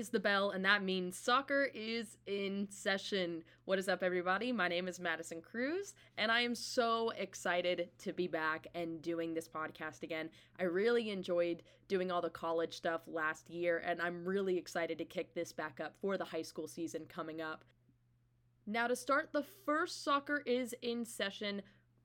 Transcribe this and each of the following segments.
Is the bell, and that means soccer is in session. What is up, everybody? My name is Madison Crews, and I am so excited to be back and doing this podcast again. I really enjoyed doing all the college stuff last year, and I'm really excited to kick this back up for the high school season coming up. Now, to start, the first soccer is in session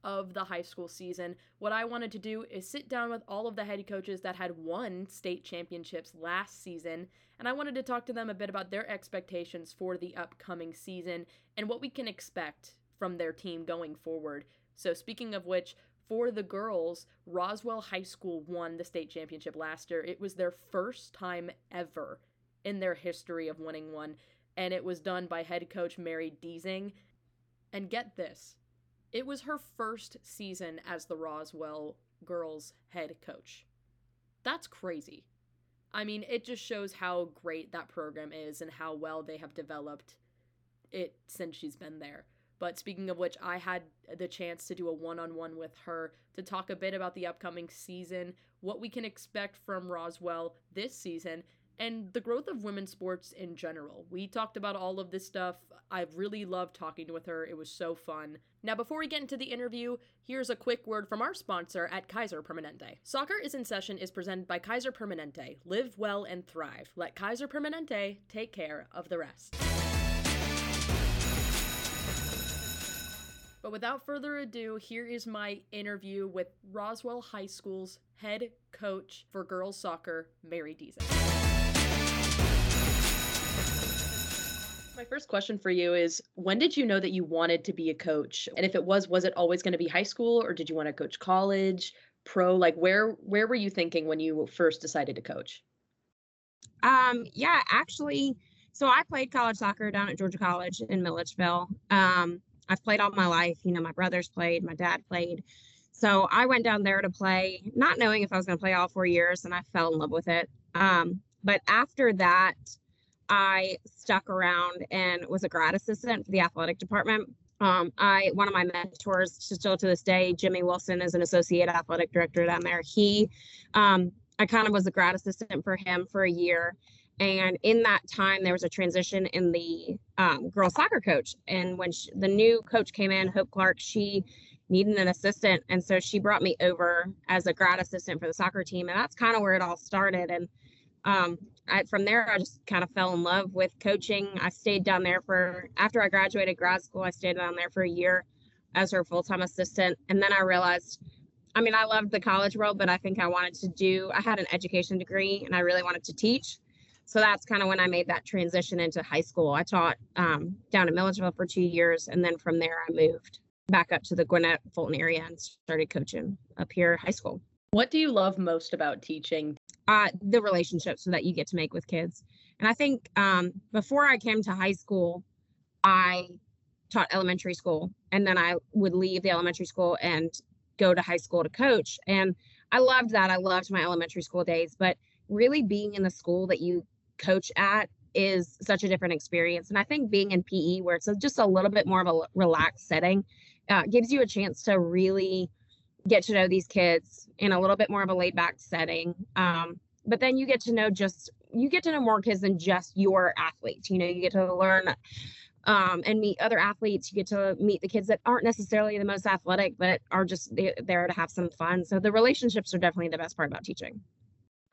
of the high school season. What I wanted to do is sit down with all of the head coaches that had won state championships last season, and I wanted to talk to them a bit about their expectations for the upcoming season and what we can expect from their team going forward. So, speaking of which, for the girls, Roswell High School won the state championship last year. It was their first time ever in their history of winning one, and it was done by head coach Mary Desing. And get this, it was her first season as the Roswell girls head coach. That's crazy. I mean, it just shows how great that program is and how well they have developed it since she's been there. But speaking of which, I had the chance to do a one on one with her to talk a bit about the upcoming season, what we can expect from Roswell this season, and the growth of women's sports in general. We talked about all of this stuff. I really loved talking with her. It was so fun. Now, before we get into the interview, here's a quick word from our sponsor at Kaiser Permanente. Soccer is in Session is presented by Kaiser Permanente. Live well and thrive. Let Kaiser Permanente take care of the rest. But without further ado, here is my interview with Roswell High School's head coach for girls soccer, Mary Desing. My first question for you is when did you know that you wanted to be a coach? And if it was, was it always going to be high school or did you want to coach college, pro? Like where where were you thinking when you first decided to coach? Um, yeah, actually, so I played college soccer down at Georgia College in Milledgeville. Um, I've played all my life. You know, my brothers played, my dad played. So I went down there to play, not knowing if I was going to play all four years, and I fell in love with it. Um, but after that, I stuck around and was a grad assistant for the athletic department. Um, I one of my mentors still to this day, Jimmy Wilson, is an associate athletic director down there. He, um, I kind of was a grad assistant for him for a year, and in that time there was a transition in the um, girls soccer coach. And when she, the new coach came in, Hope Clark, she needed an assistant, and so she brought me over as a grad assistant for the soccer team, and that's kind of where it all started. And um, I, from there, I just kind of fell in love with coaching. I stayed down there for after I graduated grad school. I stayed down there for a year as her full time assistant, and then I realized, I mean, I loved the college world, but I think I wanted to do. I had an education degree, and I really wanted to teach. So that's kind of when I made that transition into high school. I taught um, down in Milledgeville for two years, and then from there, I moved back up to the Gwinnett Fulton area and started coaching up here high school. What do you love most about teaching? uh, the relationships that you get to make with kids. And I think um, before I came to high school, I taught elementary school, and then I would leave the elementary school and go to high school to coach. And I loved that. I loved my elementary school days, but really being in the school that you coach at is such a different experience. And I think being in PE, where it's just a little bit more of a relaxed setting, uh, gives you a chance to really get to know these kids in a little bit more of a laid back setting. Um, but then you get to know just you get to know more kids than just your athletes. You know, you get to learn um, and meet other athletes. You get to meet the kids that aren't necessarily the most athletic, but are just there to have some fun. So the relationships are definitely the best part about teaching.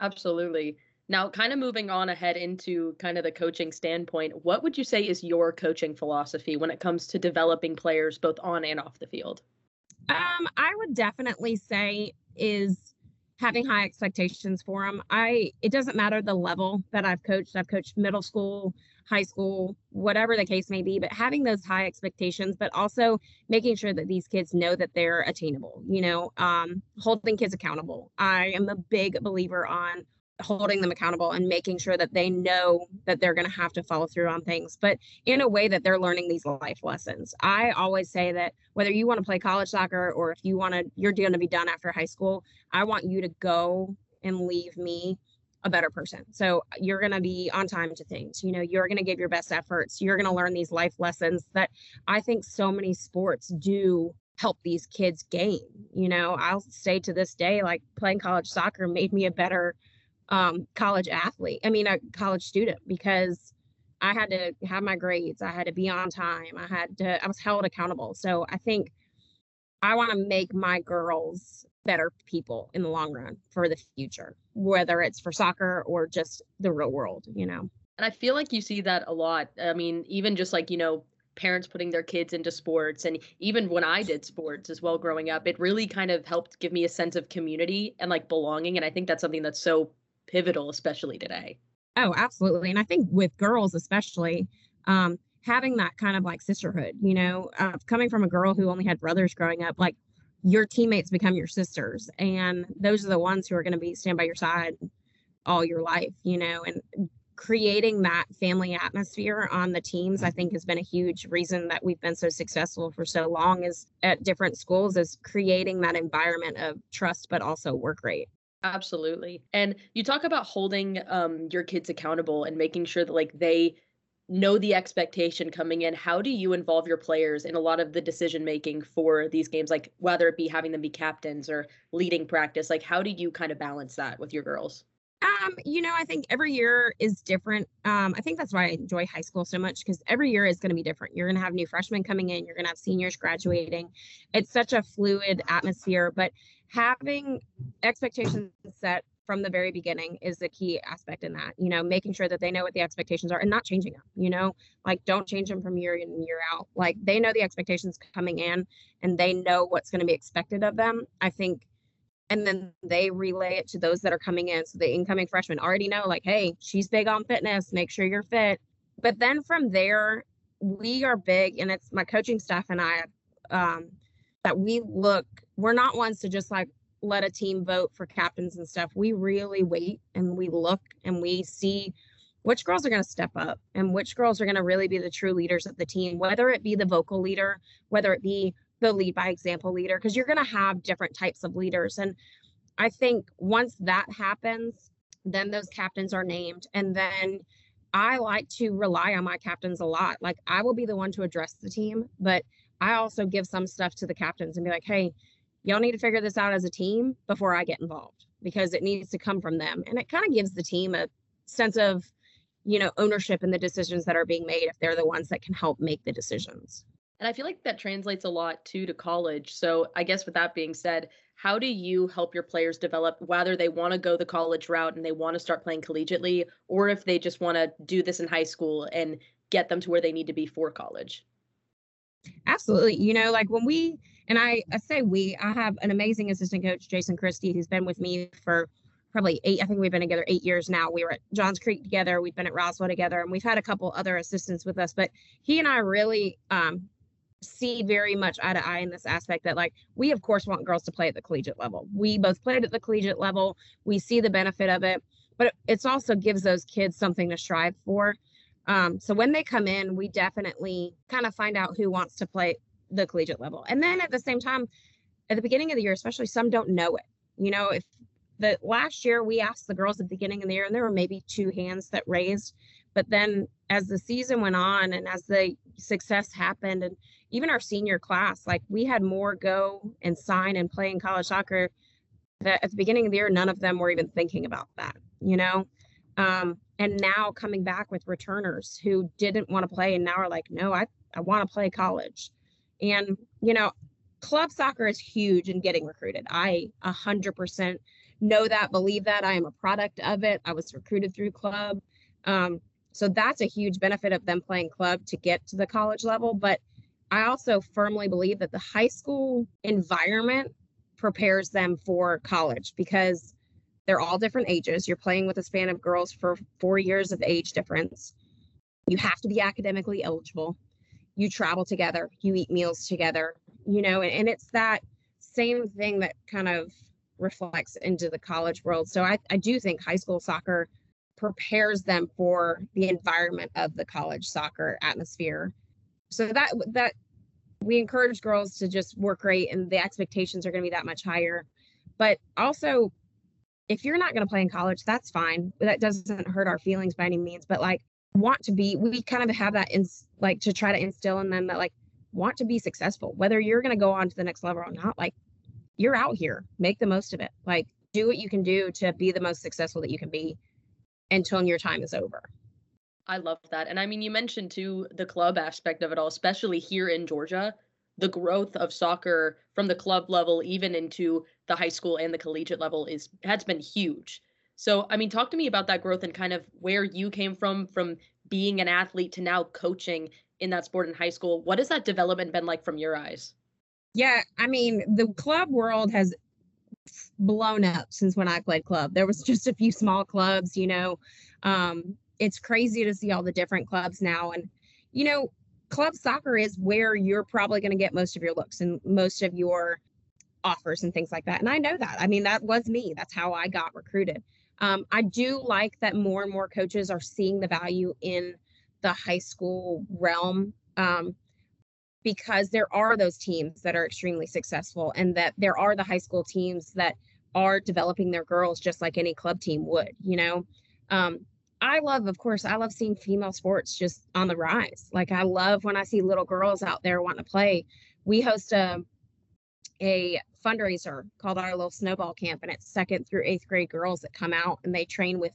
Absolutely. Now, kind of moving on ahead into kind of the coaching standpoint, what would you say is your coaching philosophy when it comes to developing players both on and off the field? Um, I would definitely say is having high expectations for them. I it doesn't matter the level that I've coached. I've coached middle school, high school, whatever the case may be, but having those high expectations, but also making sure that these kids know that they're attainable, you know, um, holding kids accountable. I am a big believer on holding them accountable and making sure that they know that they're going to have to follow through on things, but in a way that they're learning these life lessons. I always say that whether you want to play college soccer or if you want to, you're going to be done after high school, I want you to go and leave me a better person. So you're going to be on time to things. You know, you're going to give your best efforts. You're going to learn these life lessons that I think so many sports do help these kids gain. You know, I'll say to this day, like playing college soccer made me a better um, college athlete. I mean, a college student because I had to have my grades. I had to be on time. I had to, I was held accountable. So I think I want to make my girls better people in the long run for the future, whether it's for soccer or just the real world, you know. And I feel like you see that a lot. I mean, even just like, you know, parents putting their kids into sports and even when I did sports as well growing up, it really kind of helped give me a sense of community and like belonging and I think that's something that's so pivotal especially today. Oh, absolutely. And I think with girls especially um having that kind of like sisterhood, you know, uh, coming from a girl who only had brothers growing up, like your teammates become your sisters and those are the ones who are going to be stand by your side all your life you know and creating that family atmosphere on the teams i think has been a huge reason that we've been so successful for so long is at different schools is creating that environment of trust but also work rate absolutely. And you talk about holding um, your kids accountable and making sure that like they know the expectation coming in. How do you involve your players in a lot of the decision making for these games? Like whether it be having them be captains or leading practice like how do you kind of balance that with your girls? Um you know i think every year is different. Um i think that's why i enjoy high school so much because every year is going to be different. You're going to have new freshmen coming in you're going to have seniors graduating. It's such a fluid atmosphere but having expectations set from the very beginning is the key aspect in that you know making sure that they know what the expectations are and not changing them you know? Like don't change them from year in and year out. Like they know the expectations coming in and they know what's going to be expected of them i think and then they relay it to those that are coming in. So the incoming freshmen already know like hey she's big on fitness make sure you're fit. But then from there we are big and it's my coaching staff and i um that we look we're not ones to just like let a team vote for captains and stuff, we really wait and we look and we see which girls are going to step up and which girls are going to really be the true leaders of the team, whether it be the vocal leader, whether it be the lead by example leader, because you're going to have different types of leaders. And I think once that happens, then those captains are named. And then I like to rely on my captains a lot. Like I will be the one to address the team, but I also give some stuff to the captains and be like, hey, y'all need to figure this out as a team before I get involved because it needs to come from them. And it kind of gives the team a sense of, you know, ownership in the decisions that are being made if they're the ones that can help make the decisions. And I feel like that translates a lot too to college. So I guess with that being said, how do you help your players develop whether they want to go the college route and they want to start playing collegiately or if they just want to do this in high school and get them to where they need to be for college? Absolutely. You know, like when we and I, I say we, I have an amazing assistant coach, Jason Christie, who's been with me for probably eight. I think we've been together eight years now. We were at Johns Creek together. We've been at Roswell together, and we've had a couple other assistants with us. But he and I really um, see very much eye to eye in this aspect that, like, we of course want girls to play at the collegiate level. We both played at the collegiate level. We see the benefit of it, but it also gives those kids something to strive for. Um, so when they come in, we definitely kind of find out who wants to play the collegiate level. And then at the same time, at the beginning of the year, especially some don't know it. You know, if the last year we asked the girls at the beginning of the year, and there were maybe two hands that raised. But then as the season went on and as the success happened, and even our senior class, like we had more go and sign and play in college soccer that at the beginning of the year, none of them were even thinking about that, you know? Um, and now coming back with returners who didn't want to play and now are like, no, I, I want to play college. And, you know, club soccer is huge in getting recruited. I a hundred percent know that, believe that. I am a product of it. I was recruited through club. Um, so that's a huge benefit of them playing club to get to the college level. But I also firmly believe that the high school environment prepares them for college because they're all different ages. You're playing with a span of girls for four years of age difference. You have to be academically eligible. You travel together, you eat meals together, you know, and, and it's that same thing that kind of reflects into the college world. So I, I do think high school soccer prepares them for the environment of the college soccer atmosphere. So that that we encourage girls to just work great and the expectations are going to be that much higher. But also if you're not going to play in college, that's fine. That doesn't hurt our feelings by any means, but like want to be we kind of have that in like to try to instill in them that like want to be successful whether you're going to go on to the next level or not like you're out here. Make the most of it. Like do what you can do to be the most successful that you can be until your time is over. I love that and i mean you mentioned too the club aspect of it all especially here in georgia the growth of soccer from the club level even into the high school and the collegiate level is has been huge so i mean talk to me about that growth and kind of where you came from from being an athlete to now coaching in that sport in high school what has that development been like from your eyes yeah, I mean, the club world has blown up since when I played club. There was just a few small clubs, you know. Um, it's crazy to see all the different clubs now. And, you know, club soccer is where you're probably going to get most of your looks and most of your offers and things like that. And I know that. I mean, that was me. That's how I got recruited. Um, I do like that more and more coaches are seeing the value in the high school realm. Um, because there are those teams that are extremely successful and that there are the high school teams that are developing their girls just like any club team would you know um, i love of course i love seeing female sports just on the rise. Like i love when i see little girls out there wanting to play. We host a a fundraiser called our little snowball camp and it's second through eighth grade girls that come out and they train with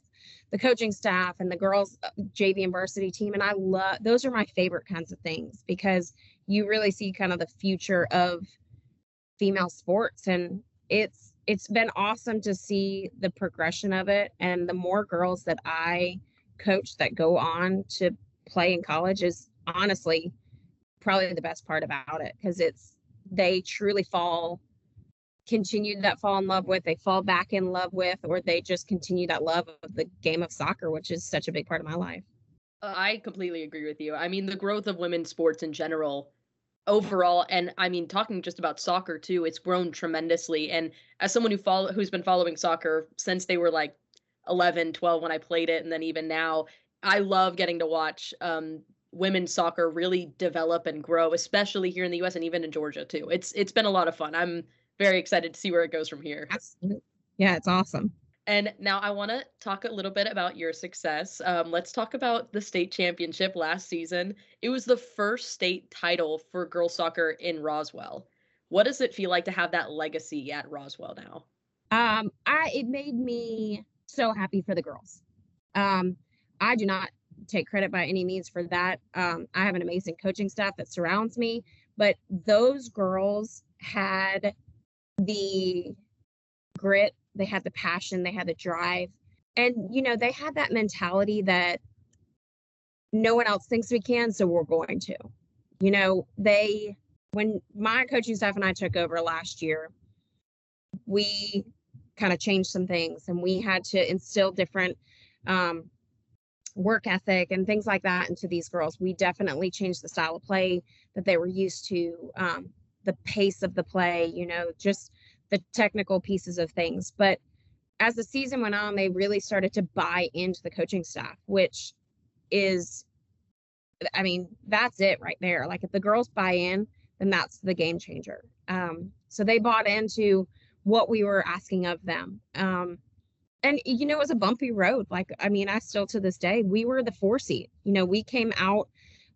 the coaching staff and the girls uh, jv and varsity team and i love those are my favorite kinds of things because you really see kind of the future of female sports and it's it's been awesome to see the progression of it and the more girls that I coach that go on to play in college is honestly probably the best part about it because it's they truly fall continue that fall in love with they fall back in love with or they just continue that love of the game of soccer which is such a big part of my life. I completely agree with you. I mean the growth of women's sports in general overall and i mean talking just about soccer too it's grown tremendously. And as someone who follow who's been following soccer since they were like 11 12 when i played it and then even now i love getting to watch um, women's soccer really develop and grow especially here in the us and even in georgia too. It's it's been a lot of fun. I'm very excited to see where it goes from here. Yeah it's awesome and now I want to talk a little bit about your success. Um, let's talk about the state championship last season. It was the first state title for girls soccer in Roswell. What does it feel like to have that legacy at Roswell now? Um, I it made me so happy for the girls. Um, I do not take credit by any means for that. Um, I have an amazing coaching staff that surrounds me, but those girls had the grit they had the passion, they had the drive. And, you know, they had that mentality that no one else thinks we can, so we're going to. You know, they, when my coaching staff and I took over last year, we kind of changed some things and we had to instill different um, work ethic and things like that into these girls. We definitely changed the style of play that they were used to, um, the pace of the play, you know, just the technical pieces of things. But as the season went on, they really started to buy into the coaching staff, which is, I mean, that's it right there. Like if the girls buy in, then that's the game changer. Um, so they bought into what we were asking of them. Um, and you know, it was a bumpy road. Like, I mean, I still to this day, we were the four seed. You know, we came out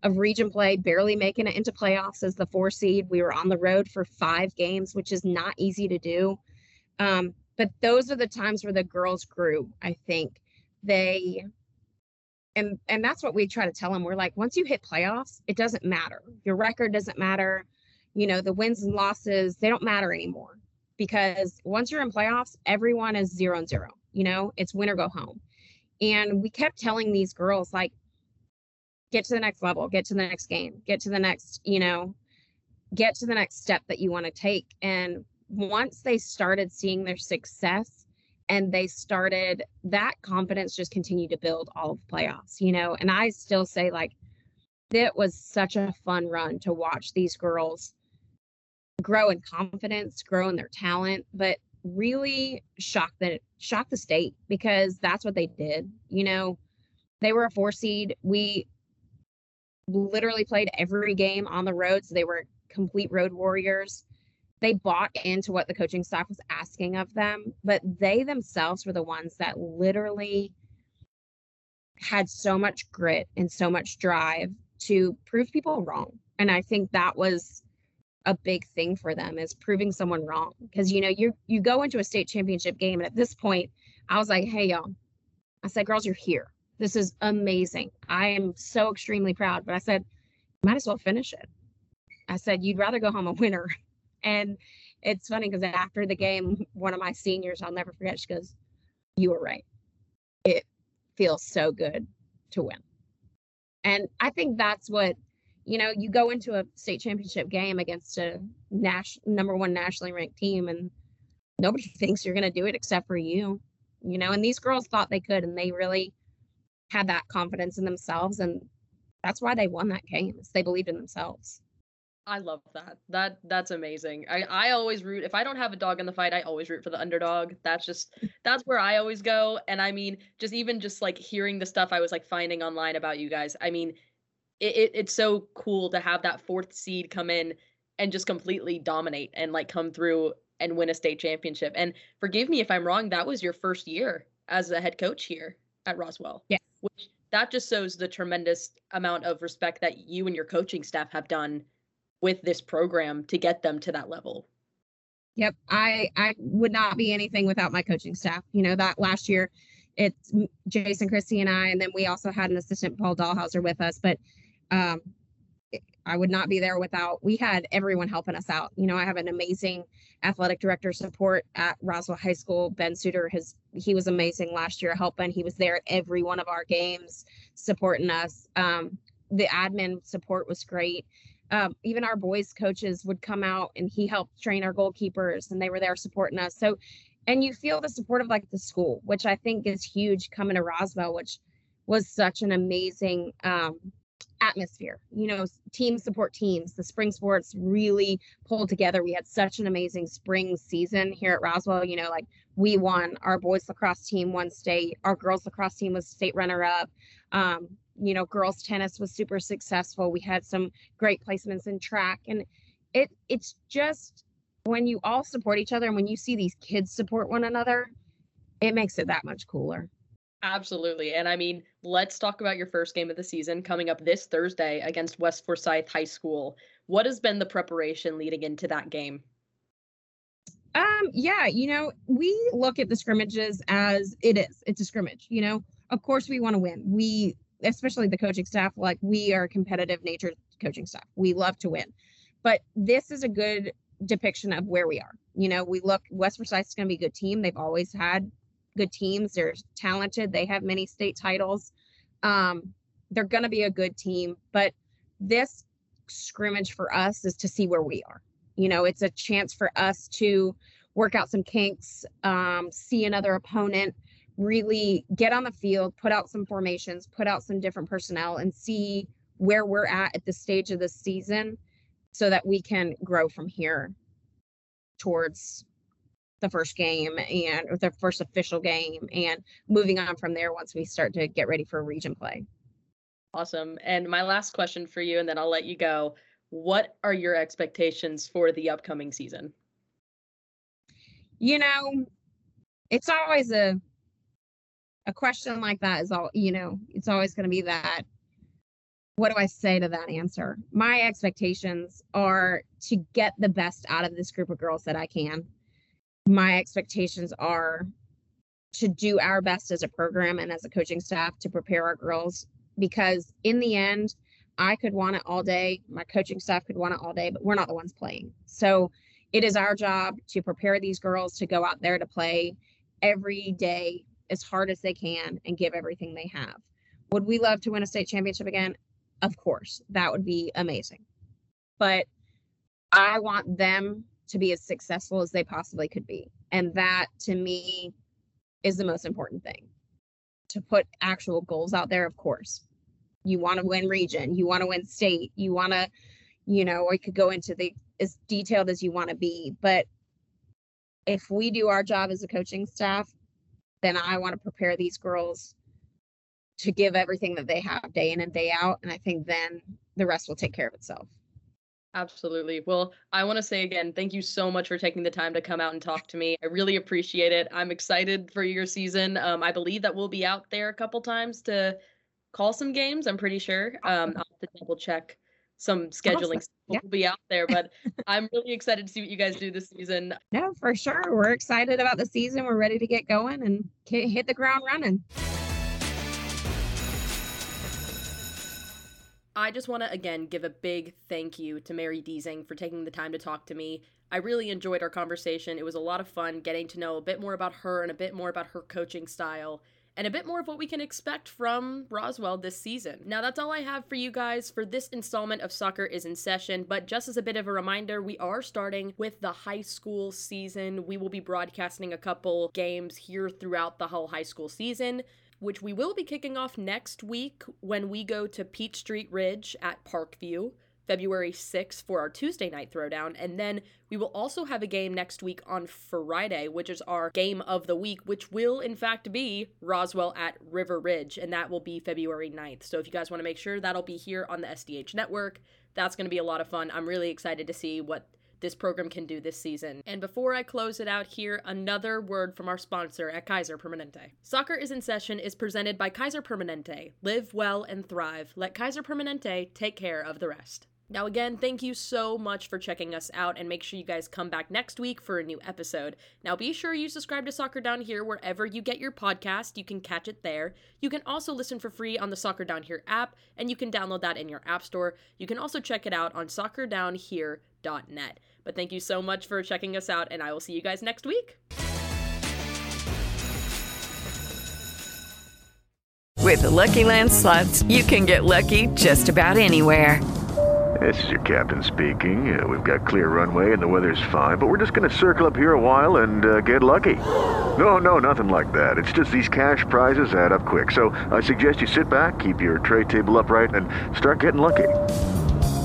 of region play, barely making it into playoffs as the four seed. We were on the road for five games, which is not easy to do. Um, but those are the times where the girls grew, I think. They and and that's what we try to tell them. We're like, once you hit playoffs, it doesn't matter. Your record doesn't matter. You know, the wins and losses, they don't matter anymore because once you're in playoffs, everyone is zero and zero. You know, it's win or go home. And we kept telling these girls, like, get to the next level, get to the next game, get to the next, you know, get to the next step that you want to take. And once they started seeing their success and they started that confidence just continued to build all of playoffs, you know. And I still say, like, it was such a fun run to watch these girls grow in confidence, grow in their talent, but really shock the shock the state because that's what they did. You know, they were a four seed. We literally played every game on the road, so they were complete road warriors. They bought into what the coaching staff was asking of them, but they themselves were the ones that literally had so much grit and so much drive to prove people wrong. And I think that was a big thing for them is proving someone wrong because you know you you go into a state championship game and at this point I was like hey y'all I said girls you're here this is amazing. I am so extremely proud but I said might as well finish it. I said you'd rather go home a winner. And it's funny because after the game one of my seniors I'll never forget she goes you were right. It feels so good to win. And I think that's what you know, you go into a state championship game against a national number one nationally ranked team and nobody thinks you're going to do it except for you, you know, and these girls thought they could and they really had that confidence in themselves and that's why they won that game. They believed in themselves. I love that. That that's amazing. I I always root if I don't have a dog in the fight, I always root for the underdog. That's just that's where I always go. And I mean, just even just like hearing the stuff I was like finding online about you guys. I mean, it, it, it's so cool to have that fourth seed come in and just completely dominate and like come through and win a state championship. And forgive me if I'm wrong, that was your first year as a head coach here at Roswell. Yeah. Which that just shows the tremendous amount of respect that you and your coaching staff have done with this program to get them to that level. Yep. I I would not be anything without my coaching staff. You know, that last year it's Jason Christie and I, and then we also had an assistant Paul Dahlhauser with us, but um, I would not be there without we had everyone helping us out. You know, I have an amazing athletic director support at Roswell High School. Ben Suter has he was amazing last year helping. He was there at every one of our games supporting us. Um, the admin support was great. Um, even our boys coaches would come out and he helped train our goalkeepers and they were there supporting us. So and you feel the support of like the school, which I think is huge coming to Roswell, which was such an amazing um atmosphere. You know, teams support teams. The spring sports really pulled together. We had such an amazing spring season here at Roswell. You know, like we won. Our boys lacrosse team won state. Our girls lacrosse team was state runner up. Um, you know, girls tennis was super successful. We had some great placements in track, and it it's just when you all support each other and when you see these kids support one another, it makes it that much cooler. Absolutely. And I mean, let's talk about your first game of the season coming up this Thursday against West Forsyth High School. What has been the preparation leading into that game? Um, yeah, you know, we look at the scrimmages as it is. It's a scrimmage, you know. Of course we want to win. We especially the coaching staff, like we are competitive nature coaching staff. We love to win. But this is a good depiction of where we are. You know, we look West Forsyth is going to be a good team. They've always had good teams. They're talented. They have many state titles. Um, they're going to be a good team. But this scrimmage for us is to see where we are. You know, it's a chance for us to work out some kinks, um, see another opponent, really get on the field, put out some formations, put out some different personnel, and see where we're at at this stage of the season so that we can grow from here towards the first game and the first official game and moving on from there once we start to get ready for region play. Awesome. And my last question for you, and then I'll let you go. What are your expectations for the upcoming season? You know, it's always a a question like that is all, you know, it's always going to be that what do I say to that answer? My expectations are to get the best out of this group of girls that I can my expectations are to do our best as a program and as a coaching staff to prepare our girls because in the end I could want it all day, my coaching staff could want it all day, but we're not the ones playing. So it is our job to prepare these girls to go out there to play every day as hard as they can and give everything they have. Would we love to win a state championship again? Of course, that would be amazing. But I want them to be as successful as they possibly could be. And that to me is the most important thing. To put actual goals out there, of course. You want to win region, you want to win state, you want to, you know, or you could go into the as detailed as you want to be. But if we do our job as a coaching staff, then I want to prepare these girls to give everything that they have day in and day out. And I think then the rest will take care of itself. Absolutely. Well, I want to say again, thank you so much for taking the time to come out and talk to me. I really appreciate it. I'm excited for your season. Um, I believe that we'll be out there a couple times to call some games. I'm pretty sure. Um, I'll have to double check some scheduling. Awesome. Yeah. We'll be out there, but I'm really excited to see what you guys do this season. No, for sure. We're excited about the season. We're ready to get going and hit the ground running. I just want to again give a big thank you to Mary Desing for taking the time to talk to me. I really enjoyed our conversation. It was a lot of fun getting to know a bit more about her and a bit more about her coaching style and a bit more of what we can expect from Roswell this season. Now, that's all I have for you guys for this installment of Soccer is in Session, but just as a bit of a reminder, we are starting with the high school season. We will be broadcasting a couple games here throughout the whole high school season which we will be kicking off next week when we go to Peachtree Ridge at Parkview. February 6th for our Tuesday night throwdown. And then we will also have a game next week on Friday, which is our game of the week, which will in fact be Roswell at River Ridge. And that will be February 9th. So if you guys want to make sure, that'll be here on the SDH network. That's going to be a lot of fun. I'm really excited to see what this program can do this season. And before I close it out here, another word from our sponsor at Kaiser Permanente. Soccer is in Session is presented by Kaiser Permanente. Live well and thrive. Let Kaiser Permanente take care of the rest. Now, again, thank you so much for checking us out, and make sure you guys come back next week for a new episode. Now, be sure you subscribe to Soccer Down Here wherever you get your podcast. You can catch it there. You can also listen for free on the Soccer Down Here app, and you can download that in your app store. You can also check it out on soccerdownhere.net. But thank you so much for checking us out, and I will see you guys next week. With the Lucky Land slots, you can get lucky just about anywhere. This is your captain speaking. Uh, we've got clear runway and the weather's fine, but we're just going to circle up here a while and uh, get lucky. No, no, nothing like that. It's just these cash prizes add up quick. So I suggest you sit back, keep your tray table upright, and start getting lucky.